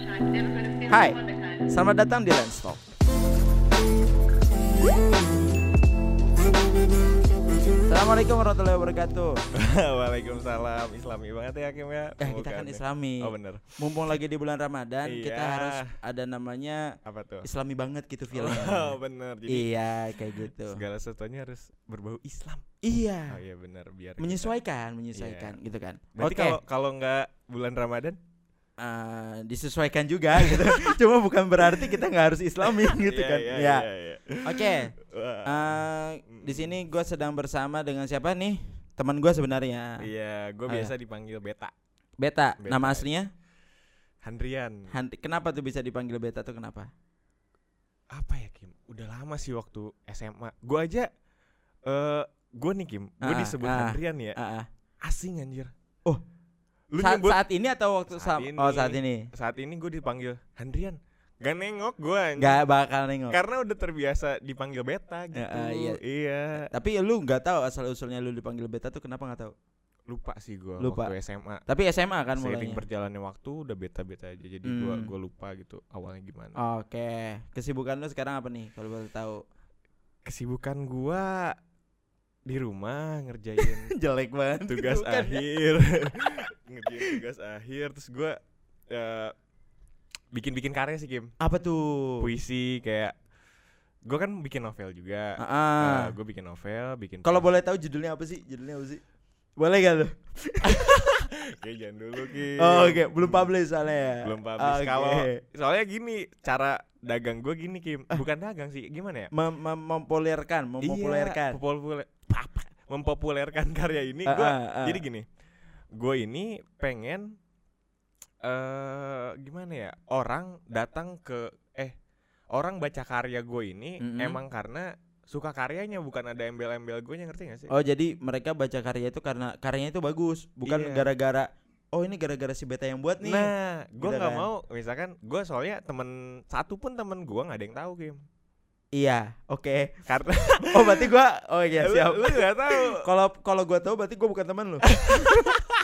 Hai, selamat datang di Lens Talk. Assalamualaikum warahmatullahi wabarakatuh. Waalaikumsalam. Islami banget ya Kim ya. Eh, kita kan. Islami. Oh bener. Mumpung lagi di bulan Ramadan, kita Iya. harus ada namanya Apa tuh? Islami banget gitu Oh feelnya. bener. Jadi Iya, kayak gitu. segala sesuatunya harus berbau Islam. Iya. Oh iya bener biar kita- Menyesuaikan, menyesuaikan gitu kan. Berarti Oke, kalau kalau nggak bulan Ramadan? Eh, disesuaikan juga gitu. Cuma bukan berarti kita nggak harus Islami gitu Iya, kan. Iya, Ya. iya, iya. Oke. Wah. eh, di sini gue sedang bersama dengan siapa nih? Teman gue sebenarnya. Iya, gue Oh, biasa dipanggil Beta. Beta. Beta. Nama aslinya? Handrian. Han- kenapa tuh bisa dipanggil Beta tuh kenapa? Apa ya Kim? Udah lama sih waktu SMA. Gue aja eh gue nih Kim, gue Ah, disebut ah. Handrian ya. Ah, ah. Asing anjir. Oh. Lu saat, nyebut saat ini atau waktu Saat sam- Oh, ini. saat ini. saat ini gue dipanggil Handrian. Gak nengok gue Nggak bakal nengok. Karena udah terbiasa dipanggil beta gitu. ah, iya. iya. Tapi lu nggak tahu asal usulnya lu dipanggil Beta tuh kenapa nggak tahu? Lupa sih gue Lupa. waktu SMA. Tapi SMA kan Seiring mulainya. berjalannya waktu udah beta-beta aja. Jadi Hmm. gua lupa gitu awalnya gimana. Oke, kesibukan lu sekarang apa nih kalau boleh tahu? Kesibukan gua di rumah ngerjain Jelek banget. tugas Bukan ya? akhir. ngerjain tugas akhir terus gua eh, bikin-bikin karya sih Kim. Apa tuh? Puisi kayak gua kan bikin novel juga. Ah, ah. gue bikin novel, bikin Kalau boleh tahu judulnya apa sih? Judulnya apa sih? Boleh gak lu? Oke, jangan dulu Kim. Oh, Oke, belum publish soalnya ya. belum publish Oke. kalau soalnya gini cara dagang gue gini Kim bukan dagang sih gimana ya Mem- mem- mempopulerkan, mempopulerkan. iya, populer- mempopulerkan karya ini gue ah, ah. jadi gini gue ini pengen eh gimana ya orang datang ke eh orang baca karya gue ini Mm-mm. emang karena suka karyanya bukan ada embel-embel gue ngerti gak sih Oh, jadi mereka baca karya itu karena karyanya itu bagus, bukan Iya. gara-gara oh ini gara-gara si Beta yang buat nih. Nah, gue Gitu nggak kan. mau, misalkan gue soalnya temen satu pun temen gue nggak ada yang tahu Kim, Iya, oke. karena Oh, berarti gua oh iya lu, siap. lu nggak tahu. Kalau kalau gua tahu berarti gua bukan teman lu.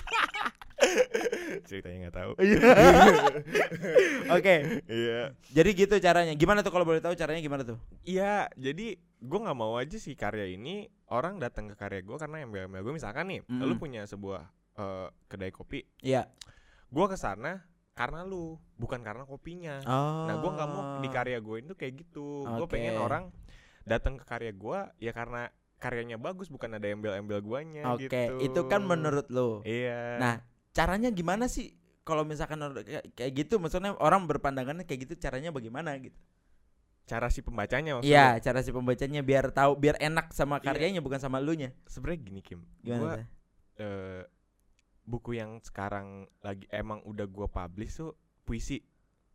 Ceritanya nggak tahu. Iya. Oke. Iya, Jadi gitu caranya. Gimana tuh kalau boleh tahu caranya gimana tuh? iya. Jadi gue nggak mau aja sih karya ini orang datang ke karya gue karena embel-embel gue misalkan nih, Mm. lu punya sebuah eh, kedai kopi, Iya. gue ke sana karena lu, bukan karena kopinya. Oh. Nah, gue nggak mau di karya gue itu kayak gitu. Gue Oke. pengen orang datang ke karya gue ya karena karyanya bagus, bukan ada embel-embel guanya Oke, gitu. itu kan menurut lu. Iya. Nah, caranya gimana sih? Kalau misalkan kayak gitu maksudnya orang berpandangannya kayak gitu caranya bagaimana gitu. cara si pembacanya maksud Iya, cara si pembacanya biar tahu biar enak sama Iya. karyanya bukan sama elunya. Sebenarnya gini Kim, Gimana gua eh, buku yang sekarang lagi emang udah gua publish tuh puisi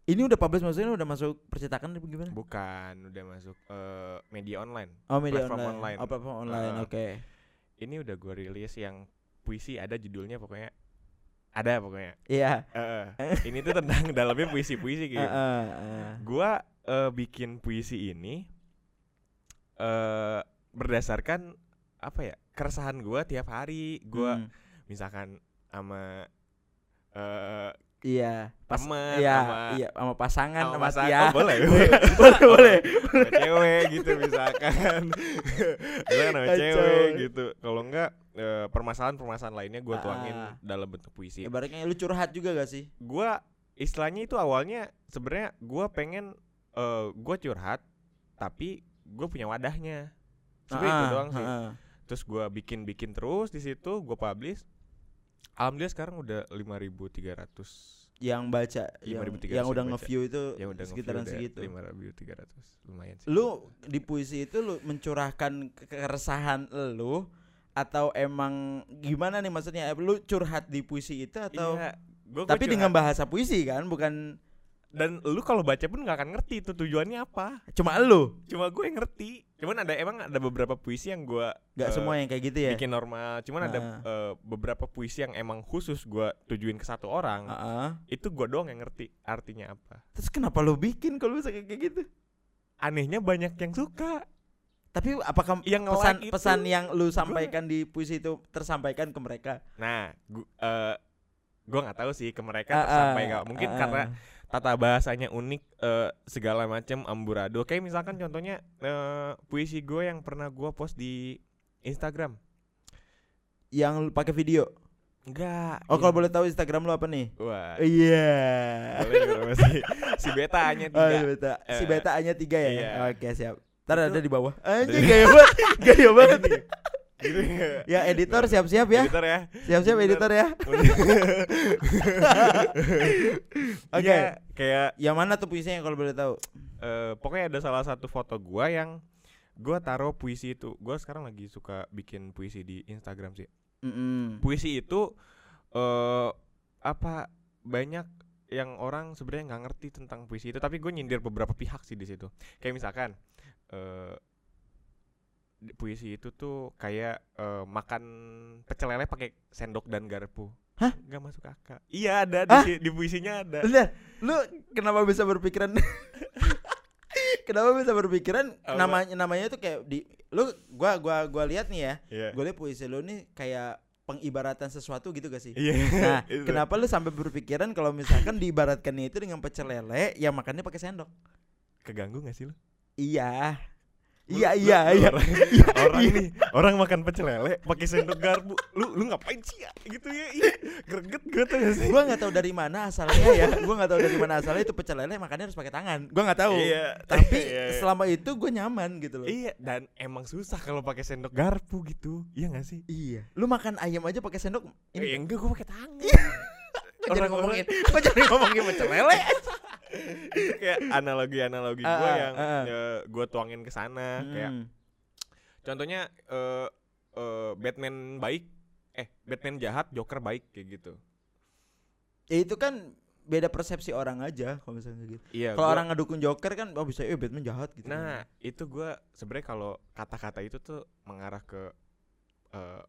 Ini udah publish maksudnya udah masuk percetakan apa gimana? bukan udah masuk eh, media online Oh, media platform online. online. Oh, platform online. Heeh. Oke. ini udah gua rilis yang puisi ada judulnya pokoknya ada pokoknya Iya. Eh, eh. ini tuh tentang dalamnya puisi puisi gitu Heeh, heeh. gua eh, bikin puisi ini eh berdasarkan apa ya keresahan gua tiap hari gua Hmm, misalkan sama eh Iya, pas temen iya, sama iya sama pasangan sama sama pasangan. iya. Oh, boleh boleh, boleh. sama cewek gitu misalkan misalkan sama cewek gitu kalau enggak eh, permasalahan-permasalahan lainnya gue tuangin Ah. dalam bentuk puisi Ibaratnya lu curhat juga gak sih? gua istilahnya itu awalnya sebenarnya gua pengen eh gua curhat tapi gue punya wadahnya sebenarnya itu Heeh, doang sih heeh. terus gua bikin bikin terus di situ gua publish alhamdulillah sekarang udah 5.300 Yang baca, yang, 5.300 yang udah nge-view itu yang udah sekitaran segitu. 5.300 lumayan sih Lu di puisi itu lu mencurahkan ke- keresahan lu atau emang gimana nih maksudnya? Lu curhat di puisi itu atau Iya, gua- gua tapi curhat. dengan bahasa puisi kan, bukan dan lu kalau baca pun nggak akan ngerti itu tujuannya apa cuma lu. cuma gue yang ngerti cuman ada emang ada beberapa puisi yang gue Gak Eh, semua yang kayak gitu ya. bikin normal cuman ada Ah. eh, beberapa puisi yang emang khusus gue tujuin ke satu orang Heeh. itu gue doang yang ngerti artinya apa Terus kenapa lu bikin kalau bisa kayak gitu? anehnya banyak yang suka Tapi apakah Yang pesan itu, pesan yang lu sampaikan di puisi itu tersampaikan ke mereka? nah gue gue nggak tahu sih ke mereka tersampai ah, nggak mungkin ah, karena. Tata bahasanya unik eh, segala macam amburadul kayak misalkan contohnya eh, puisi gue yang pernah gue post di Instagram Yang pakai video. enggak Oh, kalau boleh tahu Instagram lu apa nih? wah Iya. boleh informasi si beta hanya Oh, tiga si beta. Si Eh, beta hanya tiga ya. iya. Oke, siap. Ntar ada di bawah. Anjing gaya banget. Gaya banget. Gitu Ya editor siap-siap ya. editor ya Siap-siap editor ya. Oke. Iya, kayak Yang mana tuh puisinya kalau boleh tahu? eh, pokoknya ada salah satu foto gua yang gua taruh puisi itu. Gua sekarang lagi suka bikin puisi di Instagram sih. Puisi itu eh apa banyak yang orang sebenarnya nggak ngerti tentang puisi itu, tapi gue nyindir beberapa pihak sih di situ. Kayak misalkan eh di- puisi itu tuh kayak eh, makan pecel lele pakai sendok dan garpu. Hah? Gak masuk akal. Iya ada di, Hah? si- di puisinya ada. Bentar, lu kenapa bisa berpikiran Kenapa bisa berpikiran Apa? namanya namanya tuh kayak di lu gua gua gua lihat nih ya. Iya. Gue lihat puisi lu nih kayak pengibaratan sesuatu gitu gak sih? Iya. Nah, kenapa lu sampai berpikiran kalau misalkan diibaratkannya itu dengan pecel lele yang makannya pakai sendok? Keganggu gak sih lu? Iya. Iya iya iya. Orang, orang nih, orang makan pecel lele pakai sendok garpu. Lu lu ngapain sih ya? Gitu ya. Ih, greget gue tuh gak sih? Gua nggak tahu dari mana asalnya ya. Gua nggak tahu dari mana asalnya itu pecel lele makannya harus pakai tangan. Gua nggak tahu. Iya. Tapi Iya, iya. selama itu gue nyaman gitu loh. Iya, dan emang susah kalau pakai sendok garpu gitu. Iya gak sih? Iya. Lu makan ayam aja pakai sendok Eh, ini enggak gue pakai tangan. Kok jadi orang-orang- ngomongin kok jadi ngomongin pecel lele? Kayak analogi-analogi gue ah, yang ah. gue tuangin ke sana kayak Hmm. contohnya eh eh, Batman baik eh Batman jahat, Joker baik kayak gitu. Ya itu kan beda persepsi orang aja kalau misalnya gitu. Iya. Kalau orang ngedukung Joker kan oh bisa eh Batman jahat gitu. Nah, itu gua sebenarnya kalau kata-kata itu tuh mengarah ke eh,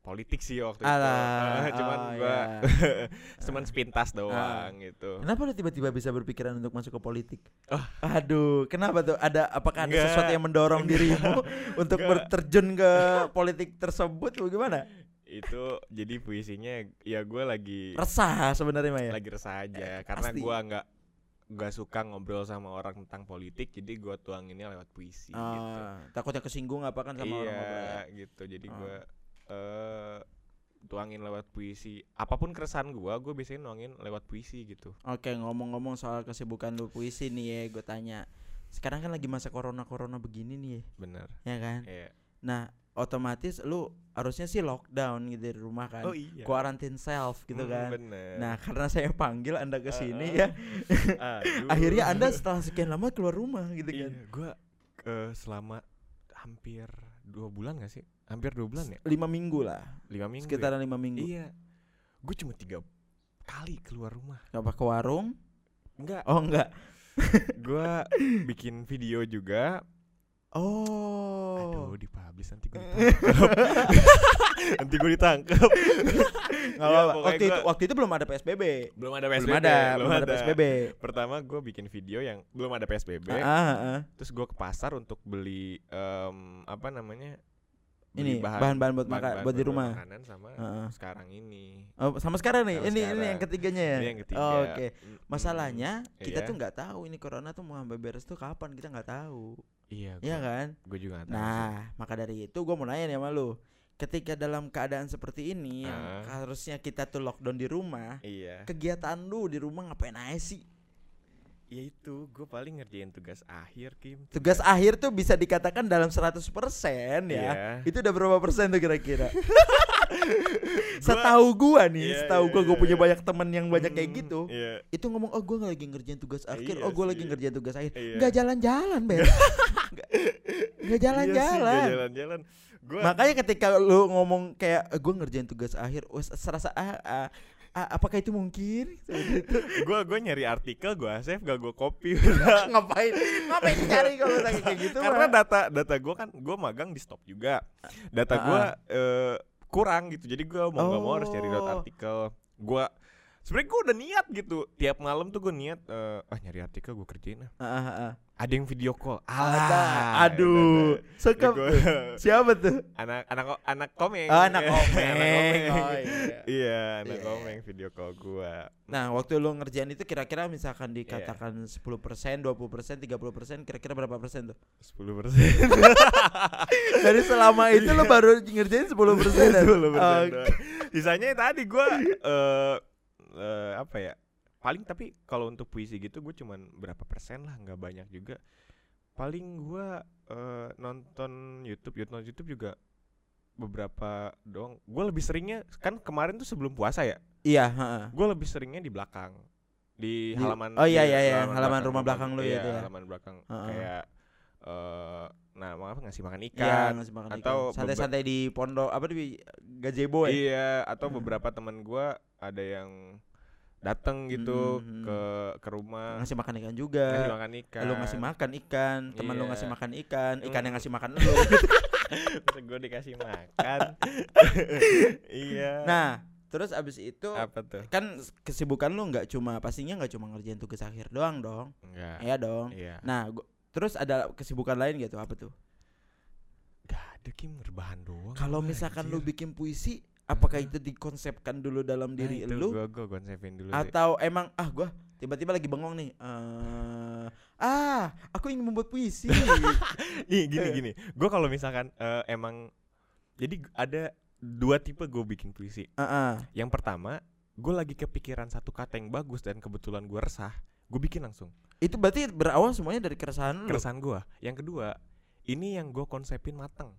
politik sih waktu Alah, itu. cuman oh, gua ya. cuman sepintas doang gitu. Kenapa lu tiba-tiba bisa berpikiran untuk masuk ke politik? Oh. Aduh, kenapa tuh? Ada apakah ada Enggak. sesuatu yang mendorong dirimu untuk Enggak. berterjun ke politik tersebut bagaimana? Itu jadi puisinya ya gua lagi Resah sebenarnya Maya. lagi resah aja karena pasti. gua nggak nggak suka ngobrol sama orang tentang politik jadi gua tuanginnya lewat puisi gitu. Ah, takutnya kesinggung apa kan sama orang ngobrol ya? iya gitu jadi Ah. gua eh tuangin lewat puisi apa pun keresahan gua gua biasanya nuangin lewat puisi gitu Oke, ngomong-ngomong soal kesibukan lu puisi nih ya, gue tanya. Sekarang kan lagi masa corona-corona begini nih ya, bener ya kan? Iya. Nah, otomatis lu harusnya sih lockdown gitu di rumah kan. oh iya Quarantine self gitu Hmm, kan. bener Nah, karena saya panggil Anda ke sini Ah, ya, Aduh. akhirnya Anda setelah sekian lama keluar rumah gitu iya, kan. gua eh, selama hampir dua bulan gak sih hampir dua bulan ya Lima minggu lah, lima minggu ya? sekitaran lima minggu. iya gue cuma tiga kali keluar rumah Apa ke warung? enggak Oh enggak. gua bikin video juga Oh. aduh dipublish nanti gue ditangkap nanti gue ditangkap apa-apa. pokoknya Waktu itu gua- waktu itu belum ada PSBB. belum ada PSBB Belum ada, belum ada PSBB. pertama gue bikin video yang belum ada PSBB Ah, ah, ah. terus gue ke pasar untuk beli em, apa namanya Ini bahan-bahan buat makan buat di rumah. makanan sama Heeh. sekarang ini Oh, sama sekarang nih. Sama ini ini sekarang. yang ketiganya ya. Ini yang ketiga Oh, Oke. Mm, Masalahnya kita Iya. tuh nggak tahu ini corona tuh mau sampai beres tuh kapan kita nggak tahu. iya Iya kan? gue juga nggak tahu sih. Nah, maka dari itu gue mau nanya nih sama lu. Ketika dalam keadaan seperti ini yang Ah. harusnya kita tuh lockdown di rumah, iya kegiatan lu di rumah ngapain aja sih? Ya itu gue paling ngerjain tugas akhir Kim Tugas akhir tuh bisa dikatakan dalam 100% ya. Iya. Itu udah berapa persen tuh kira-kira? setahu gua nih, Iya, setahu iya, gua gua iya, punya iya. banyak temen yang banyak kayak Hmm, gitu. iya Itu ngomong, "Oh, gua lagi ngerjain tugas akhir. Iya oh, gua lagi ngerjain tugas akhir." Iya. Nggak jalan-jalan, Ben. Nggak Iya jalan-jalan. jalan-jalan gue Makanya ketika lu ngomong kayak "Eh, gua ngerjain tugas akhir, wes serasa ah, ah, apakah itu mungkin? Gue gue nyari artikel gue save gak gue copy ngapain? Ngapain cari kalau lagi kayak gitu? karena mah? data data gue kan gue magang di stop juga data gue eh, kurang gitu jadi gue mau nggak mau harus cari Oh. data artikel gue sebenarnya gue udah niat gitu tiap malam tuh gue niat eh, ah nyari artikel gue kerjain ah ada yang video call. Ah, Aduh. Suka Gua- siapa tuh? anak anak anak komeng Oh, anak komeng. anak komeng Oh, iya. iya anak Iya. komeng video call gua Nah, waktu lu ngerjain itu kira-kira misalkan dikatakan 10%, 20%, 30%, kira-kira berapa persen tuh? sepuluh persen Dari selama itu lu baru ngerjain 10% dan sepuluh persen Oh, doang. sisanya tadi gua eh eh, apa ya paling tapi kalau untuk puisi gitu gue cuman berapa persen lah nggak banyak juga paling gua eh, nonton YouTube nonton YouTube juga beberapa doang gue lebih seringnya kan kemarin tuh sebelum puasa ya Iya, heeh. gue lebih seringnya di belakang di, Di- halaman oh iya, iya, iya, halaman rumah belakang lu iya, itu ya. halaman belakang Heeh. kayak eh nah maaf ngasih makan Iya, ikan ngasih makan ikan. atau santai-santai di pondok apa di gazebo ya? iya atau Hmm. beberapa teman gua ada yang datang gitu Hmm. ke ke rumah Ngasih makan ikan ngasih juga. makan ikan Lu ngasih makan ikan, teman lu Iya. ngasih makan ikan, ikan yang Mm. ngasih makan lu. gue dikasih makan iya nah, terus abis itu apa tuh kan kesibukan lu nggak cuma pastinya nggak cuma ngerjain tugas akhir doang dong. enggak Iya dong. iya Nah, gua, terus ada kesibukan lain gitu apa tuh? gak ada kim rebahan doang Kalau gua, misalkan anjir. lu bikin puisi, apakah itu dikonsepkan dulu dalam Nah, diri itu lu gua gua konsepin dulu deh. atau emang ah gua tiba-tiba lagi bengong nih. eh ah, aku ingin membuat puisi. Ih, gini gini. Gue kalau misalkan eh, emang jadi ada dua tipe gue bikin puisi. Heeh. Yang pertama, gue lagi kepikiran satu kata yang bagus dan kebetulan gue resah, gue bikin langsung. Itu berarti berawal semuanya dari keresahan lu. Keresahan gue. Yang kedua, ini yang gue konsepin mateng.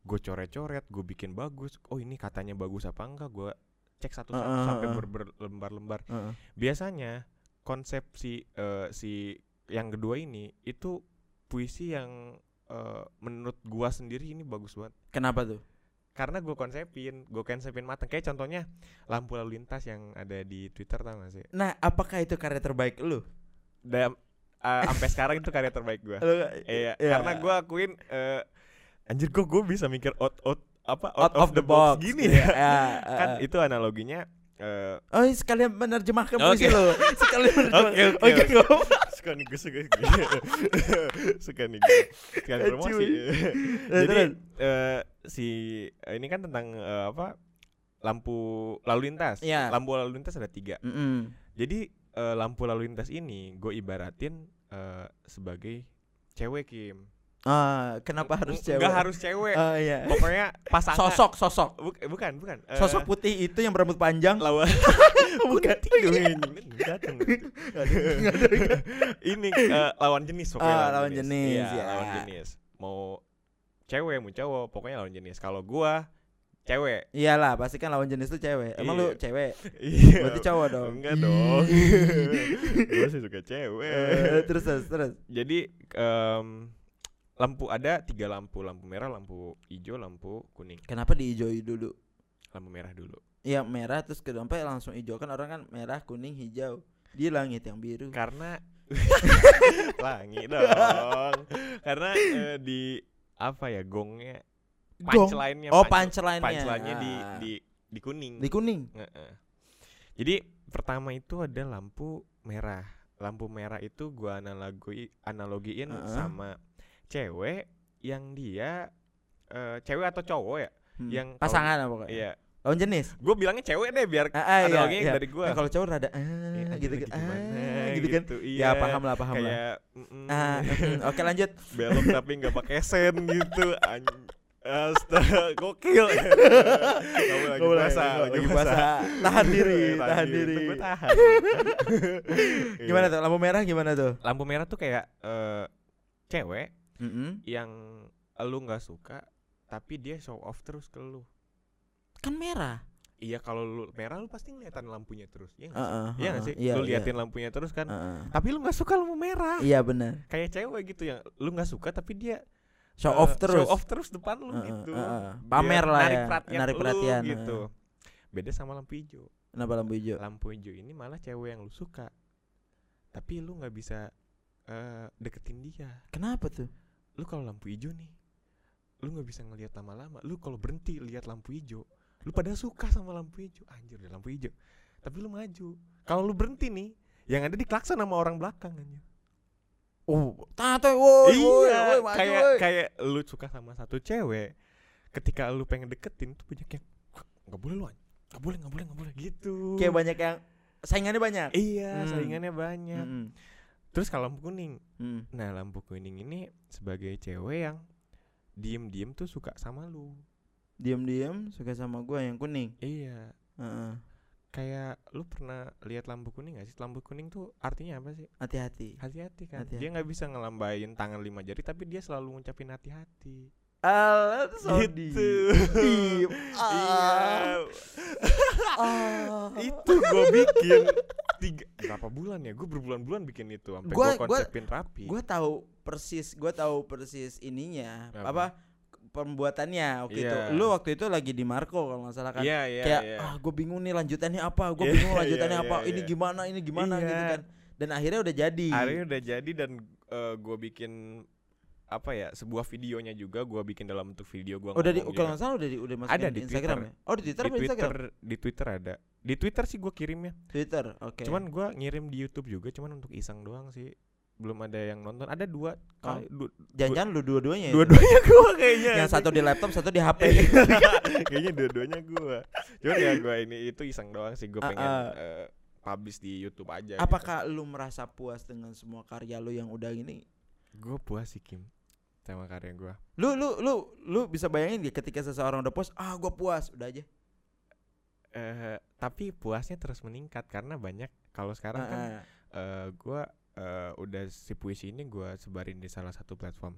Gue coret-coret, gue bikin bagus. Oh ini katanya bagus apa enggak? Gue cek satu-satu Heeh, sampai heeh. ber- berlembar-lembar. Heeh. Biasanya konsep si eh, si yang kedua ini itu puisi yang eh, menurut gua sendiri ini bagus banget. Kenapa tuh? Karena gue konsepin gue konsepin mateng kayak contohnya lampu lalu lintas yang ada di Twitter tau gak sih Nah, apakah itu karya terbaik lu? dan uh, sampai sekarang itu karya terbaik gue iya iya. karena gue akuin eh, anjir kok gue bisa mikir out out apa out, of the box, gini Iya, ya ya, kan eh. itu analoginya eh, Oh, ini sekalian menerjemahkan puisi lo. Sekalian menerjemahkan. Oke, oke, Suka nih gue sekali promosi. Jadi eh, si ini kan tentang eh, apa lampu lalu lintas. Iya. lampu lalu lintas ada tiga. Mm-mm. jadi eh, lampu lalu lintas ini gue ibaratin eh, sebagai cewek Kim Ah, kenapa harus cewek? nggak harus cewek Oh iya. pokoknya pasangan Sosok, sosok. Buk- bukan bukan eh, Sosok putih itu yang berambut panjang. lawan Bukan. Datang. ini eh, lawan jenis pokoknya Ah, lawan jenis, Iya, ya. lawan jenis mau cewek mau cowok pokoknya lawan jenis kalau gua cewek Iyalah, pasti kan lawan jenis tuh cewek. Emang lu Iya. cewek? iya Berarti cowok dong. enggak dong gua sih suka cewek Eh, terus terus terus. jadi em, lampu ada tiga lampu lampu merah lampu hijau lampu kuning. Kenapa diijoi dulu? lampu merah dulu. Iya merah terus ke sampai langsung hijau. Kan orang kan merah kuning hijau. Di langit yang biru. Karena langit dong. Karena eh, di apa ya gongnya? Gong? punchline-nya oh punch- punchline-nya. punchline-nya di Ah. di di kuning. Di kuning? Heeh. jadi pertama itu ada lampu merah. Lampu merah itu gua analogi analogiin Heeh. sama cewek yang dia eh, cewek atau cowok ya Hmm. yang pasangan apa pokoknya. Iya. Lawan jenis. Gue bilangnya cewek deh biar ah, ah, iya, analoginya iya. dari gua. Nah, kalau cowok rada ah, Eh, anjir gitu lagi gitu gimana, ah, gitu kan. iya. ya paham lah paham lah. Kayak mm-mm, ah, mm, oke lanjut. Belok tapi nggak pakai sen gitu. Astaga, gokil. Kamu lagi puasa, lagi puasa. tahan diri tahan diri. tahan. gimana Iya. tuh? Lampu merah gimana tuh? Lampu merah tuh kayak eh, cewek Mm-mm. yang lu nggak suka tapi dia show off terus ke lu. kan merah Iya kalau lu merah lu pasti ngeliatin lampunya terus. Iya nggak sih? Heeh, Iya nggak sih? Iya, lu iya. liatin lampunya terus kan. Heeh. Tapi lu nggak suka lampu merah. iya benar Kayak cewek gitu yang lu nggak suka tapi dia show eh, off terus Show off terus depan lu Heeh, gitu. heeh. Biar Pamer lah narik ya, perhatian narik lu perhatian, gitu. Beda sama lampu hijau. kenapa lampu hijau Lampu hijau ini malah cewek yang lu suka. Tapi lu nggak bisa eh, deketin dia. kenapa tuh Lu kalau lampu hijau nih, lu nggak bisa ngelihat lama-lama. Lu kalau berhenti lihat lampu hijau, lu pada suka sama lampu hijau. Anjir, udah lampu hijau. tapi lu maju kalau lu berhenti nih yang ada diklakson sama orang belakang anjir Oh, tato woi, iya kayak woi. kayak lu suka sama satu cewek ketika lu pengen deketin tuh banyak yang nggak boleh lu nggak boleh nggak boleh nggak boleh gitu kayak banyak yang saingannya banyak. iya Hmm. saingannya banyak Mm-mm. Terus kalau lampu kuning Mm. nah lampu kuning ini sebagai cewek yang diem diem tuh suka sama lu Diam-diam suka sama gua yang kuning. iya Heeh. kayak lu pernah lihat lampu kuning gak sih lampu kuning tuh artinya apa sih Hati-hati. hati-hati kan Hati-hati. dia nggak bisa ngelambain tangan lima jari tapi dia selalu ngucapin hati-hati Alat gitu Iya. iya Ah. itu gue bikin tiga berapa bulan ya gue berbulan-bulan bikin itu sampai Gua- gue gua- konsepin rapi Gue tahu persis, gue tahu persis ininya Apa? apa, pembuatannya waktu itu. Iya. Lu waktu itu lagi di Marco kalau nggak salah kan. iya iya Kayak iya ah gue bingung nih lanjutannya apa, gue Iya, bingung iya, lanjutannya iya, apa. Ini iya. gimana, ini gimana Iya. gitu kan. Dan akhirnya udah jadi. akhirnya udah jadi dan gue bikin apa ya sebuah videonya juga gue bikin dalam bentuk video gue udah di kalau nggak salah udah di udah masukin Ada di Instagram Twitter. ya? Oh di Twitter di Twitter Instagram? di Twitter ada di Twitter sih gue kirimnya Twitter, oke. cuman gue ngirim di YouTube juga cuman untuk iseng doang sih belum ada yang nonton ada dua Oh. kali du- jangan-jangan lu dua-duanya. itu? dua-duanya gue kayaknya Yang satu di laptop, satu di HP. kayaknya dua-duanya gue cuman ya gue ini itu iseng doang sih gue Ah, pengen ah. eh, publish di YouTube aja Apakah lu merasa puas dengan semua karya lu yang udah gini? gue puas sih Kim sama karya gue Lu lu lu lu bisa bayangin gak ketika seseorang udah puas, ah gua puas, udah aja. eh tapi puasnya terus meningkat karena banyak kalau sekarang kan Ah, ah. eh gue eh, udah si puisi ini gue sebarin di salah satu platform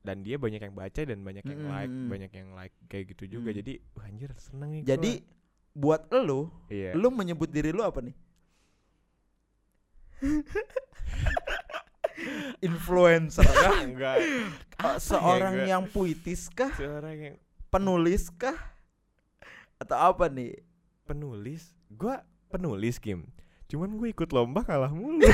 dan dia banyak yang baca dan banyak yang like Mm-mm. banyak yang like kayak gitu juga Mm. jadi wah, anjir seneng nih Jadi buat lu, gua. iya lu menyebut diri lu apa nih? Influencer kah? enggak Apa ya Seorang gua? yang puitis kah? seorang yang Penulis kah? Atau apa nih? penulis gue penulis Kim cuman gue ikut lomba kalah mulu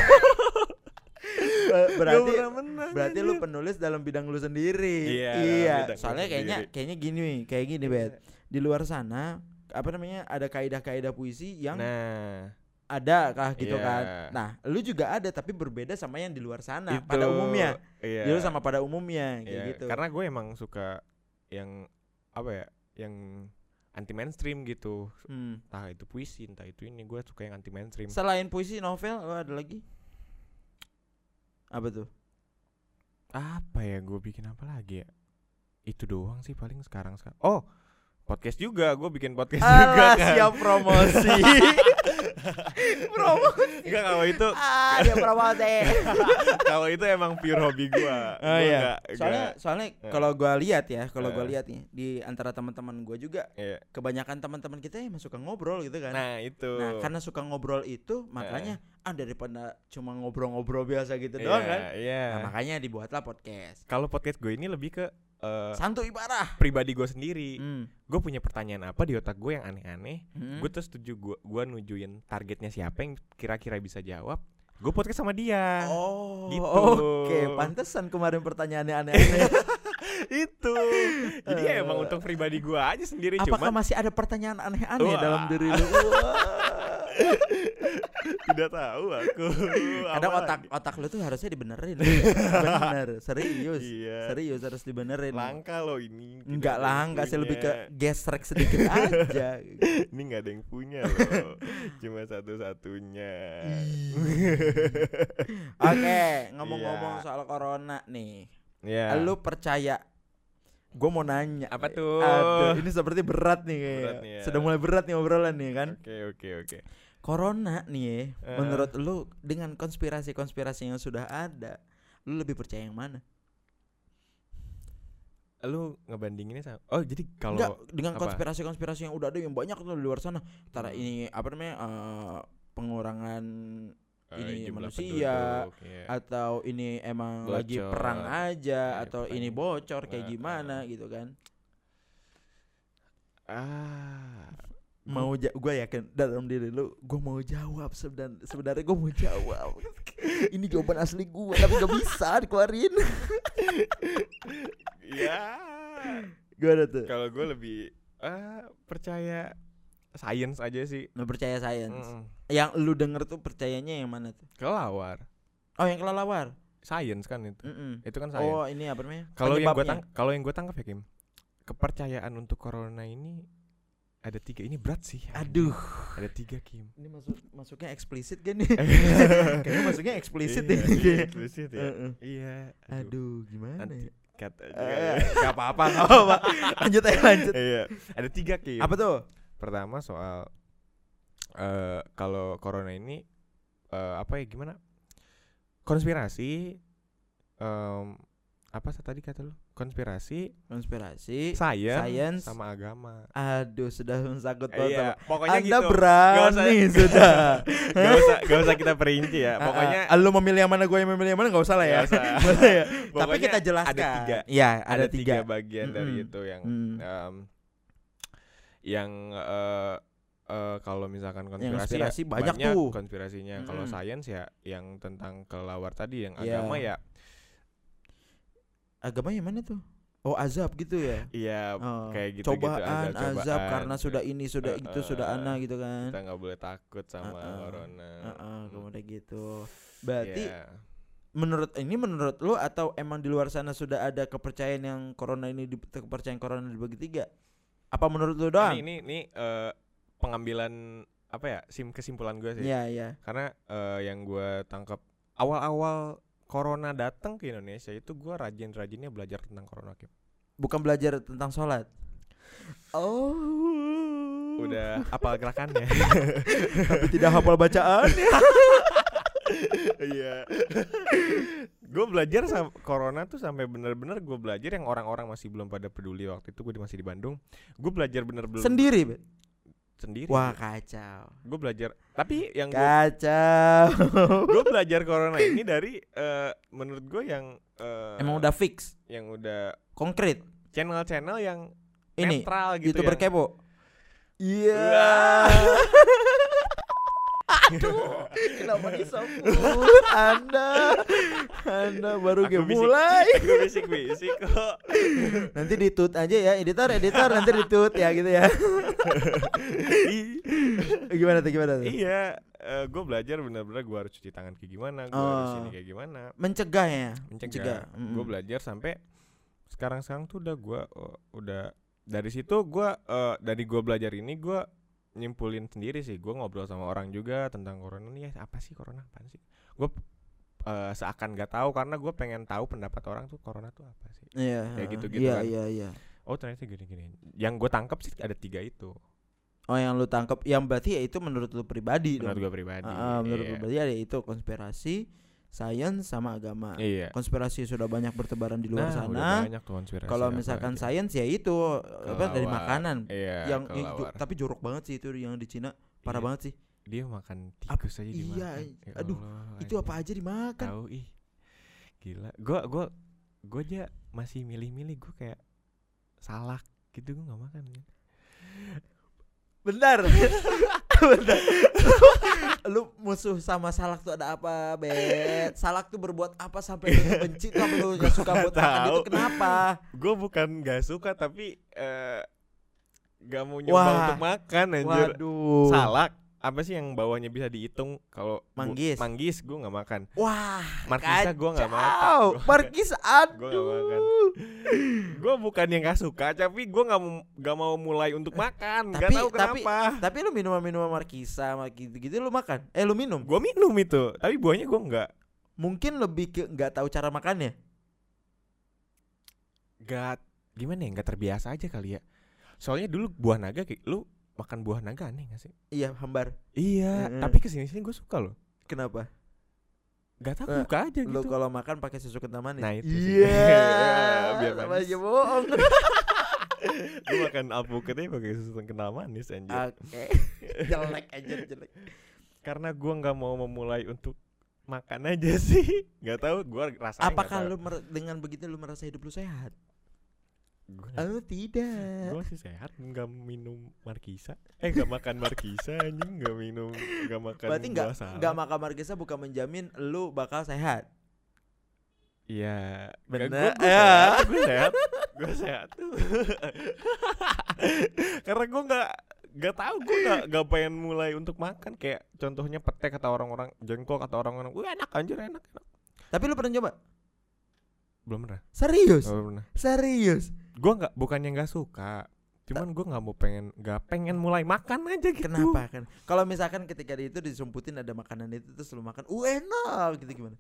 Berarti menang, berarti lu anjir. penulis dalam bidang lu sendiri. Iya, bidang Soalnya gua kayaknya sendiri. kayaknya gini, kayak gini, Bet. Di luar sana apa namanya? Ada kaidah-kaidah puisi yang nah ada kah gitu Iya. kan. Nah, lu juga ada tapi berbeda sama yang di luar sana itu pada umumnya. iya Jadi lu sama pada umumnya kayak Iya, gitu. karena gue emang suka yang apa ya yang anti mainstream gitu Hmm. entah itu puisi entah itu ini gue suka yang anti mainstream Selain puisi, novel oh, ada lagi? Apa tuh? apa ya gue bikin apa lagi ya itu doang sih paling sekarang sekarang oh podcast juga gue bikin podcast juga Alah, kan siap promosi. promosi. Enggak kalau itu Ah, dia promosi. kalau itu emang pure hobi gue Oh iya. Soalnya soalnya Eh. kalau gua lihat ya, kalau gua Eh. lihat nih di antara teman-teman gua juga iya. kebanyakan teman-teman kita emang suka ngobrol gitu kan. nah itu Nah, karena suka ngobrol itu makanya ah daripada cuma ngobrol-ngobrol biasa gitu doang kan. iya Nah, makanya dibuatlah podcast. kalau podcast gue ini lebih ke eh, Santuy parah. pribadi gue sendiri Hmm. gue punya pertanyaan apa di otak gue yang aneh-aneh Hmm. gue tuh setuju gue gue nujuin targetnya siapa yang kira-kira bisa jawab gue podcast sama dia Oh, gitu. oke. Pantesan kemarin pertanyaannya aneh-aneh. itu jadi ya emang untuk pribadi gue aja sendiri Apakah cuman masih ada pertanyaan aneh-aneh dalam diri lu? Tidak tahu aku Kadang Apa otak lagi? otak lu tuh harusnya dibenerin. Bener, serius. iya Serius harus dibenerin. langka loh ini Enggak ada enggak sih lebih ke gesrek sedikit aja. ini nggak ada yang punya loh cuma satu-satunya Oke, ngomong-ngomong Iya. soal corona nih. ya Lu percaya Gue mau nanya Apa tuh? Aduh, ini seperti berat nih kayaknya. Berat nih ya. Sudah mulai berat nih obrolan nih kan. oke oke oke Corona nih ya, Eh. menurut lu dengan konspirasi-konspirasi yang sudah ada, lu lebih percaya yang mana? lu ngebandinginnya sama oh jadi kalau dengan apa? konspirasi-konspirasi yang udah ada yang banyak tuh di luar sana. Antara Hmm. ini apa namanya? eh, pengurangan eh, ini manusia, penduduk, iya. atau ini emang lagi Bocor. perang aja Iya, atau perang. ini bocor kayak Nah, gimana ah. gitu kan. ah Mau ja gue yakin dalam diri lu gue mau jawab sebenarnya sebenarnya gue mau jawab. ini jawaban asli gue tapi gak bisa dikeluarin. ya Gimana tuh? kalau gue lebih ah percaya science aja sih. Lu percaya science. Mm-mm. Yang lu denger tuh percayanya yang mana tuh? Kelawar. Oh, yang kelelawar. Science kan itu. Mm-mm. Itu kan science. Oh, ini apa namanya? Kalau yang gue tang kalau yang gue tangkap ya Kim, kepercayaan untuk corona ini ada tiga. Ini berat sih. Aduh. Ada tiga Kim. Ini masuk masuknya eksplisit kan nih? Kayaknya masuknya eksplisit Iya, deh. Eksplisit ya. Iya. Aduh, gimana Nanti ya? Kata Eh, Gak apa-apa. Gak apa-apa. Lanjut aja lanjut. Iya. Ada tiga Kim. Apa tuh? Pertama soal eh kalau corona ini eh apa ya gimana? Konspirasi em apa tadi kata lu? Konspirasi, Konspirasi. science, Science. sama agama. Aduh, sudah mensangkut banget Iya, sama pokoknya Anda gitu. Gak berani usah- sudah. gak usah gak usah kita perinci ya. Pokoknya Ah, ah. lu memilih yang mana gue yang memilih yang mana gak usah lah ya. Usah. Ya. Tapi Pokoknya kita jelaskan. ada tiga. Iya, ada, tiga. bagian dari Mm-mm. itu yang Mm. em, yang eh eh, kalau misalkan konspirasi, konspirasi ya banyak tuh. konspirasinya kalau Mm-mm. sains ya yang tentang kelawar tadi yang Iya. agama ya Agama yang mana tuh? Oh, azab gitu ya. iya Oh, kayak gitu cobaan, azab karena sudah ini sudah Eh, itu sudah eh, ana gitu kan. kita nggak boleh takut sama Uh-uh. corona Heeh, kemudian gitu. Berarti Iya. menurut ini menurut lu atau emang di luar sana sudah ada kepercayaan yang corona ini di, kepercayaan corona dibagi tiga? Apa menurut lu doang? ini ini ini eh, pengambilan apa ya sim kesimpulan gue sih Iya, iya. karena eh, yang gue tangkap awal-awal corona datang ke Indonesia itu gue rajin-rajinnya belajar tentang corona Kim. Bukan belajar tentang sholat. Oh. udah apal gerakannya tapi tidak hafal bacaan. iya gue belajar sam corona tuh sampai bener-bener gue belajar yang orang-orang masih belum pada peduli waktu itu gue masih di Bandung gue belajar bener-bener Sendiri, Bet. Sendiri Wah, kacau. gue belajar tapi yang Kacau. gue belajar corona ini dari eh, menurut gue yang eh, Emang udah fix, yang udah konkret. channel-channel yang Ini netral gitu YouTuber yang- kepo. Iya. Wah. Aduh, kenapa disebut Anda? Anda baru game mulai. Aku bisik-bisik kok. Nanti ditut aja ya, editor, editor nanti ditut ya gitu ya. Gimana tuh gimana tuh? iya, gue belajar bener-bener gue harus cuci tangan kayak gimana, gue harus Oh. ini kayak gimana. Mencegah ya. Mencegah. Mm-mm. Gue belajar sampai sekarang-sekarang tuh udah gue udah dari situ gue eh, dari gue belajar ini gue nyimpulin sendiri sih. Gue ngobrol sama orang juga tentang corona nih ya apa sih corona apa sih? Gue eh, seakan gak tahu karena gue pengen tahu pendapat orang tuh corona tuh apa sih? Iya. Kayak gitu-gitu Iya, kan. iya, iya. Oh ternyata gini-gini. Yang gue tangkap sih ada tiga itu. Oh, yang lu tangkap yang berarti ya itu menurut lu pribadi Menurut gue pribadi. Ah, menurut iya. lu pribadi ada itu konspirasi, sains sama agama. Iya. Konspirasi sudah banyak bertebaran di luar Nah, sana. banyak tuh konspirasi Kalau apa misalkan aja. sains ya itu apa dari makanan. Iya, yang tapi jorok banget sih itu yang di Cina. Parah Iya. banget sih. dia makan Ap- tikus aja iya, dimakan. Ya aduh, Allah, Itu apa anjing. aja dimakan. Tahu ih. Gila. Gua gua gua aja masih milih-milih gua kayak salak gitu gua nggak makan. Bentar. Lu musuh sama salak tuh ada apa, Bet? Salak tuh berbuat apa sampai lu benci tuh apa lu gak suka buat makan itu kenapa? Gua bukan gak suka tapi eh gak mau nyoba Wah. untuk makan anjir. Waduh. Salak apa sih yang bawahnya bisa dihitung kalau bu- Manggis. manggis gua nggak makan. Wah, Markisa gua nggak makan. Gua- Markis Gua nggak makan. aduh. Gue bukan yang gak suka, tapi gue nggak mau nggak mau mulai untuk makan. Gak Tapi- tahu tapi- kenapa. Tapi lu minuman-minuman Markisa sama gitu-gitu lu makan? Eh lu minum? Gue minum itu, tapi buahnya gue nggak. Mungkin lebih ke nggak tahu cara makannya. Gak gimana ya? Nggak terbiasa aja kali ya. Soalnya dulu buah naga kayak lu makan buah naga aneh gak sih? Iya, hambar. Iya, Heeh. tapi ke sini sini gue suka loh. Kenapa? Gak tau Eh, suka aja Lu gitu. kalau makan pakai susu kental manis. Nah, itu sih. Iya. Biar sama manis. aja bohong. gue makan alpukatnya pakai susu kental manis anjir. Oke. jelek aja jelek. Karena gue nggak mau memulai untuk makan aja sih. Gak tahu gue rasanya. Apakah lu mer- dengan begitu lu merasa hidup lu sehat? Gue Oh tidak. gue masih sehat nggak minum markisa eh nggak makan markisa anjing nggak minum nggak makan Berarti nggak nggak makan markisa bukan menjamin lu bakal sehat. iya Bener. gue Ya. sehat gue sehat gue sehat karena gue nggak gak tahu gue gak, gak pengen mulai untuk makan kayak contohnya pete kata orang-orang jengkol kata orang-orang wah enak anjir enak enak Tapi lu pernah coba? belum pernah Serius? Oh, belum pernah Serius? Gue nggak bukannya nggak suka cuman gue nggak mau pengen nggak pengen mulai makan aja gitu Kenapa kan? Kalau misalkan ketika itu disumputin ada makanan itu terus lu makan, uh enak gitu gimana?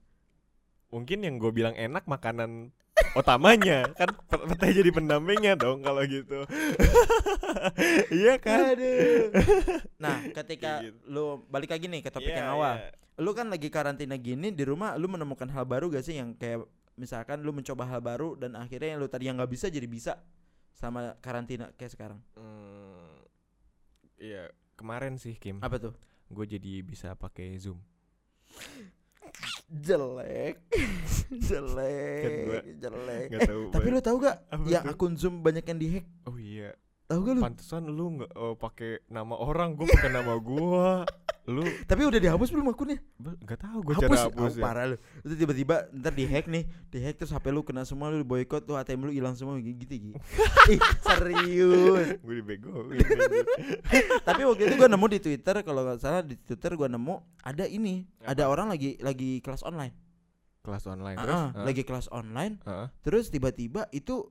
mungkin yang gue bilang enak makanan utamanya kan pete jadi pendampingnya dong kalau gitu iya kan Aduh. Nah, ketika gitu. lu balik lagi nih ke topik Iya, yang awal. iya. Lu kan lagi karantina gini di rumah, lu menemukan hal baru gak sih yang kayak misalkan lu mencoba hal baru dan akhirnya yang lu tadi yang nggak bisa jadi bisa sama karantina kayak sekarang. Hmm, iya kemarin sih Kim Apa tuh? gue jadi bisa pakai zoom Jelek. jelek. Kan gua jelek. nggak Eh, tapi lu tahu gak Apa yang tuh? akun Zoom banyak yang dihack? oh iya Tahu gak lu? pantesan lu nggak oh, pakai nama orang gue pakai nama gua lu Tapi udah dihapus belum akunnya? nggak tahu gue hapus, cara oh, hapus ya parah lu. Itu tiba-tiba ntar dihack nih, dihack terus HP lu kena semua lu boykot tuh ATM lu hilang semua gitu gitu. Ih, serius. gue dibegoin Tapi waktu itu gua nemu di Twitter kalau nggak salah di Twitter gua nemu ada ini, ada orang lagi lagi kelas online. kelas online terus ah, ah, lagi kelas online, ah, terus tiba-tiba itu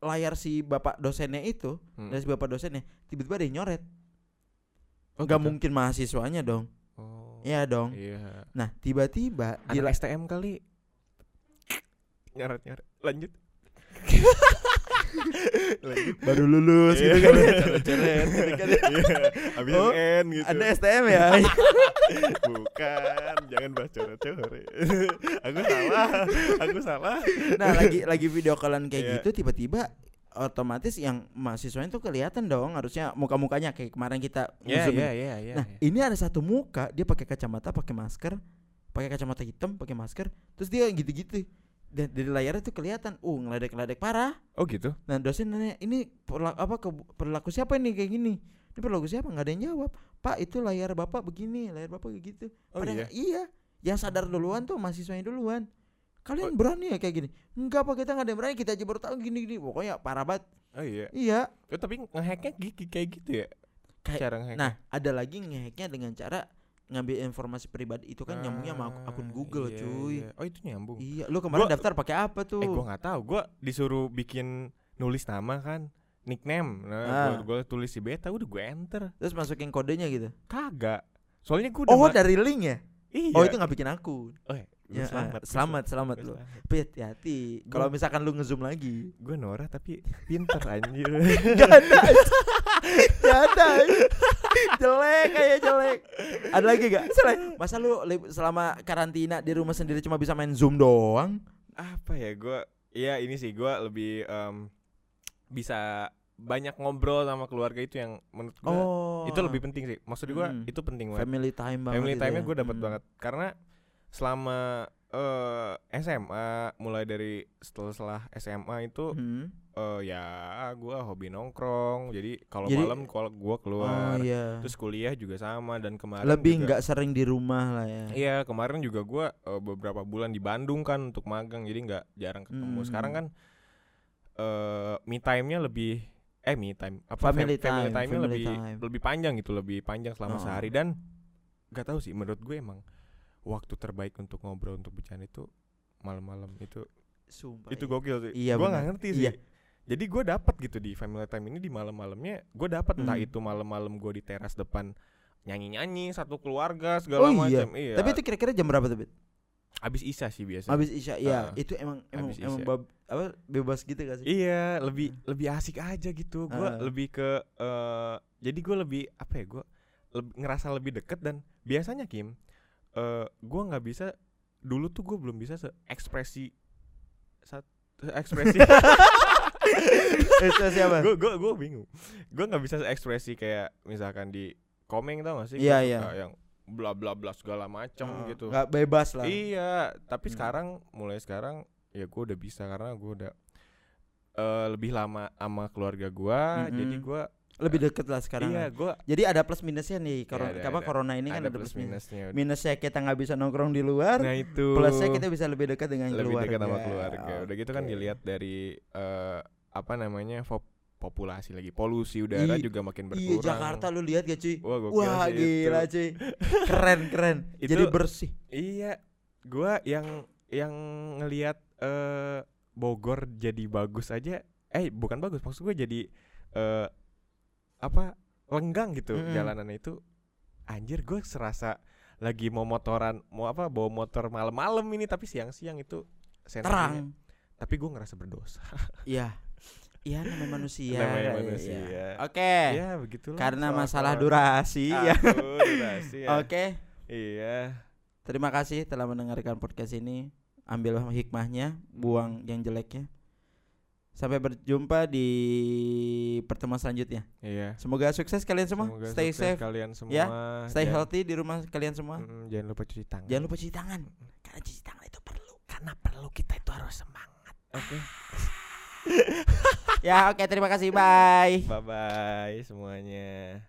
layar si bapak dosennya itu, hmm. dari si bapak dosennya tiba-tiba ada yang nyoret. Oh, Gak gitu? mungkin mahasiswanya dong. oh Iya dong. iya Nah, tiba-tiba di STM kali nyaret lanjut lanjut baru lulus gitu Iya. kan ya, coret-coret gitu kan ya. Iya, abis Oh, N gitu Ada STM ya? bukan jangan bahas coret-coret aku salah aku salah nah, lagi lagi video callan kayak Iya. gitu tiba-tiba otomatis yang mahasiswanya tuh kelihatan dong harusnya muka-mukanya kayak kemarin kita Iya iya ini. iya iya. Nah, ini ada satu muka dia pakai kacamata, pakai masker, pakai kacamata hitam, pakai masker, terus dia gitu-gitu. Dan dari layarnya tuh kelihatan, uh ngeledek-ledek parah. Oh gitu. Nah, dosen nanya, "Ini perla- apa ke, perilaku siapa ini kayak gini?" Ini perilaku siapa? nggak ada yang jawab. Pak, itu layar Bapak begini, layar Bapak kayak gitu. Oh Padahal- iya. iya. Yang sadar duluan tuh mahasiswanya duluan. Kalian Oh. berani ya kayak gini? Enggak pak kita nggak ada yang berani kita aja baru tahu gini gini. Pokoknya parah banget. Oh iya. Iya. Oh, tapi ngehacknya gigi kayak gitu ya? Kayak- Cara ngehack. Nah ada lagi ngehacknya dengan cara ngambil informasi pribadi itu kan nyambungnya sama ak- akun Ah, Google iya, cuy. iya. Oh itu nyambung. Iya. Lu kemarin Gua- daftar pakai apa tuh? Eh gua nggak tahu. Gua disuruh bikin nulis nama kan, nickname. Nah, Ah. gua, gua tulis si beta udah gue enter. Terus masukin kodenya gitu. Kagak. Soalnya gua udah Oh dari link ya? Iya. Oh itu nggak bikin akun. Oh, iya. Gua Ya, selamat. gua selamat, selamat lu. selamat. Tapi hati-hati. Gua- Kalau misalkan lu ngezoom lagi. Gue Nora tapi pinter anjir. Gak ada. Gak ada. jelek kayak jelek. Ada lagi gak? Selain, masa lu selama karantina di rumah sendiri cuma bisa main zoom doang? apa ya gue Iya ini sih gue lebih em, bisa banyak ngobrol sama keluarga itu yang menurut gue Oh. itu lebih penting sih maksud gue Mm. itu penting banget family time banget. family itu time-nya ya. gue dapat Hmm. banget karena selama eh, SMA mulai dari setelah setelah SMA itu Hmm. eh, ya gue hobi nongkrong jadi kalau malam kalau gue Oh keluar iya. terus kuliah juga sama dan kemarin Lebih nggak sering di rumah lah ya. Iya kemarin juga gua eh, beberapa bulan di Bandung kan untuk magang jadi nggak jarang ketemu. Hmm. Sekarang kan eh me time-nya lebih eh me time apa Family fam- time, time-nya family lebih time. lebih panjang gitu lebih panjang selama Oh. sehari dan nggak tahu sih menurut gue emang waktu terbaik untuk ngobrol untuk bercanda itu malam-malam itu Sumpah. itu iya. gokil sih. Iya, gua benar. nggak ngerti sih. Iya. Jadi gue dapat gitu di family time ini di malam-malamnya gue dapat entah Hmm. itu malam-malam gue di teras depan nyanyi-nyanyi satu keluarga segala Oh iya. macam. Iya. Tapi itu kira-kira jam berapa tuh, Bit? abis isya sih biasa. Habis Isya. Iya, Ah. itu emang emang Habis emang Isya. bab- apa bebas gitu gak sih? Iya, lebih lebih asik aja gitu. Gua Ah. lebih ke eh jadi gue lebih apa ya? Gue ngerasa lebih deket dan biasanya Kim, eh gua nggak bisa dulu tuh gue belum bisa se ekspresi sat ekspresi siapa? gue gue gue bingung gue nggak bisa se ekspresi kayak misalkan di komeng tau gak sih Iya, Gua iya. yang bla bla bla segala macam Oh, gitu nggak bebas lah. Iya, tapi Hmm. sekarang mulai sekarang ya gue udah bisa karena gue udah eh, lebih lama sama keluarga gua, Mm-mm. jadi gua Lebih deket lah sekarang. iya gua Jadi ada plus minusnya nih. Corona, ada- apa ada- corona ini kan ada plus plus minus. minusnya. Minusnya kita nggak bisa nongkrong di luar. Nah itu Plusnya kita bisa lebih dekat dengan lebih keluarga. dekat sama keluarga. Udah gitu kan dilihat dari eh, apa namanya populasi lagi, polusi udara I- juga makin berkurang. Iya Jakarta lu lihat gak cuy? Wah, Wah sih gila itu. cuy. Keren keren. Itu- Jadi bersih. Iya, gua yang yang ngelihat eh Bogor jadi bagus aja. Eh, bukan bagus, maksud gue jadi eh apa? lenggang gitu Mm-mm. jalanan itu. Anjir, gue serasa lagi mau motoran, mau apa? Bawa motor malam-malam ini tapi siang-siang itu. Terang. Tapi gue ngerasa berdosa. Iya. Iya namanya manusia. Namanya Iya. manusia. Oke. Ya, begitulah. Karena masalah durasi ya. Durasi ya. Oke. Iya. Terima kasih telah mendengarkan podcast ini. Ambil hikmahnya, buang yang jeleknya. Sampai berjumpa di pertemuan selanjutnya. Iya. Semoga sukses kalian semua. Semoga Stay sukses safe, kalian semua. ya. stay Jangan- healthy di rumah kalian semua. Mm, jangan lupa cuci tangan. Jangan lupa cuci tangan. Karena cuci tangan itu perlu. karena perlu kita itu harus semangat. Oke. Ya, oke terima kasih. Bye. Bye bye semuanya.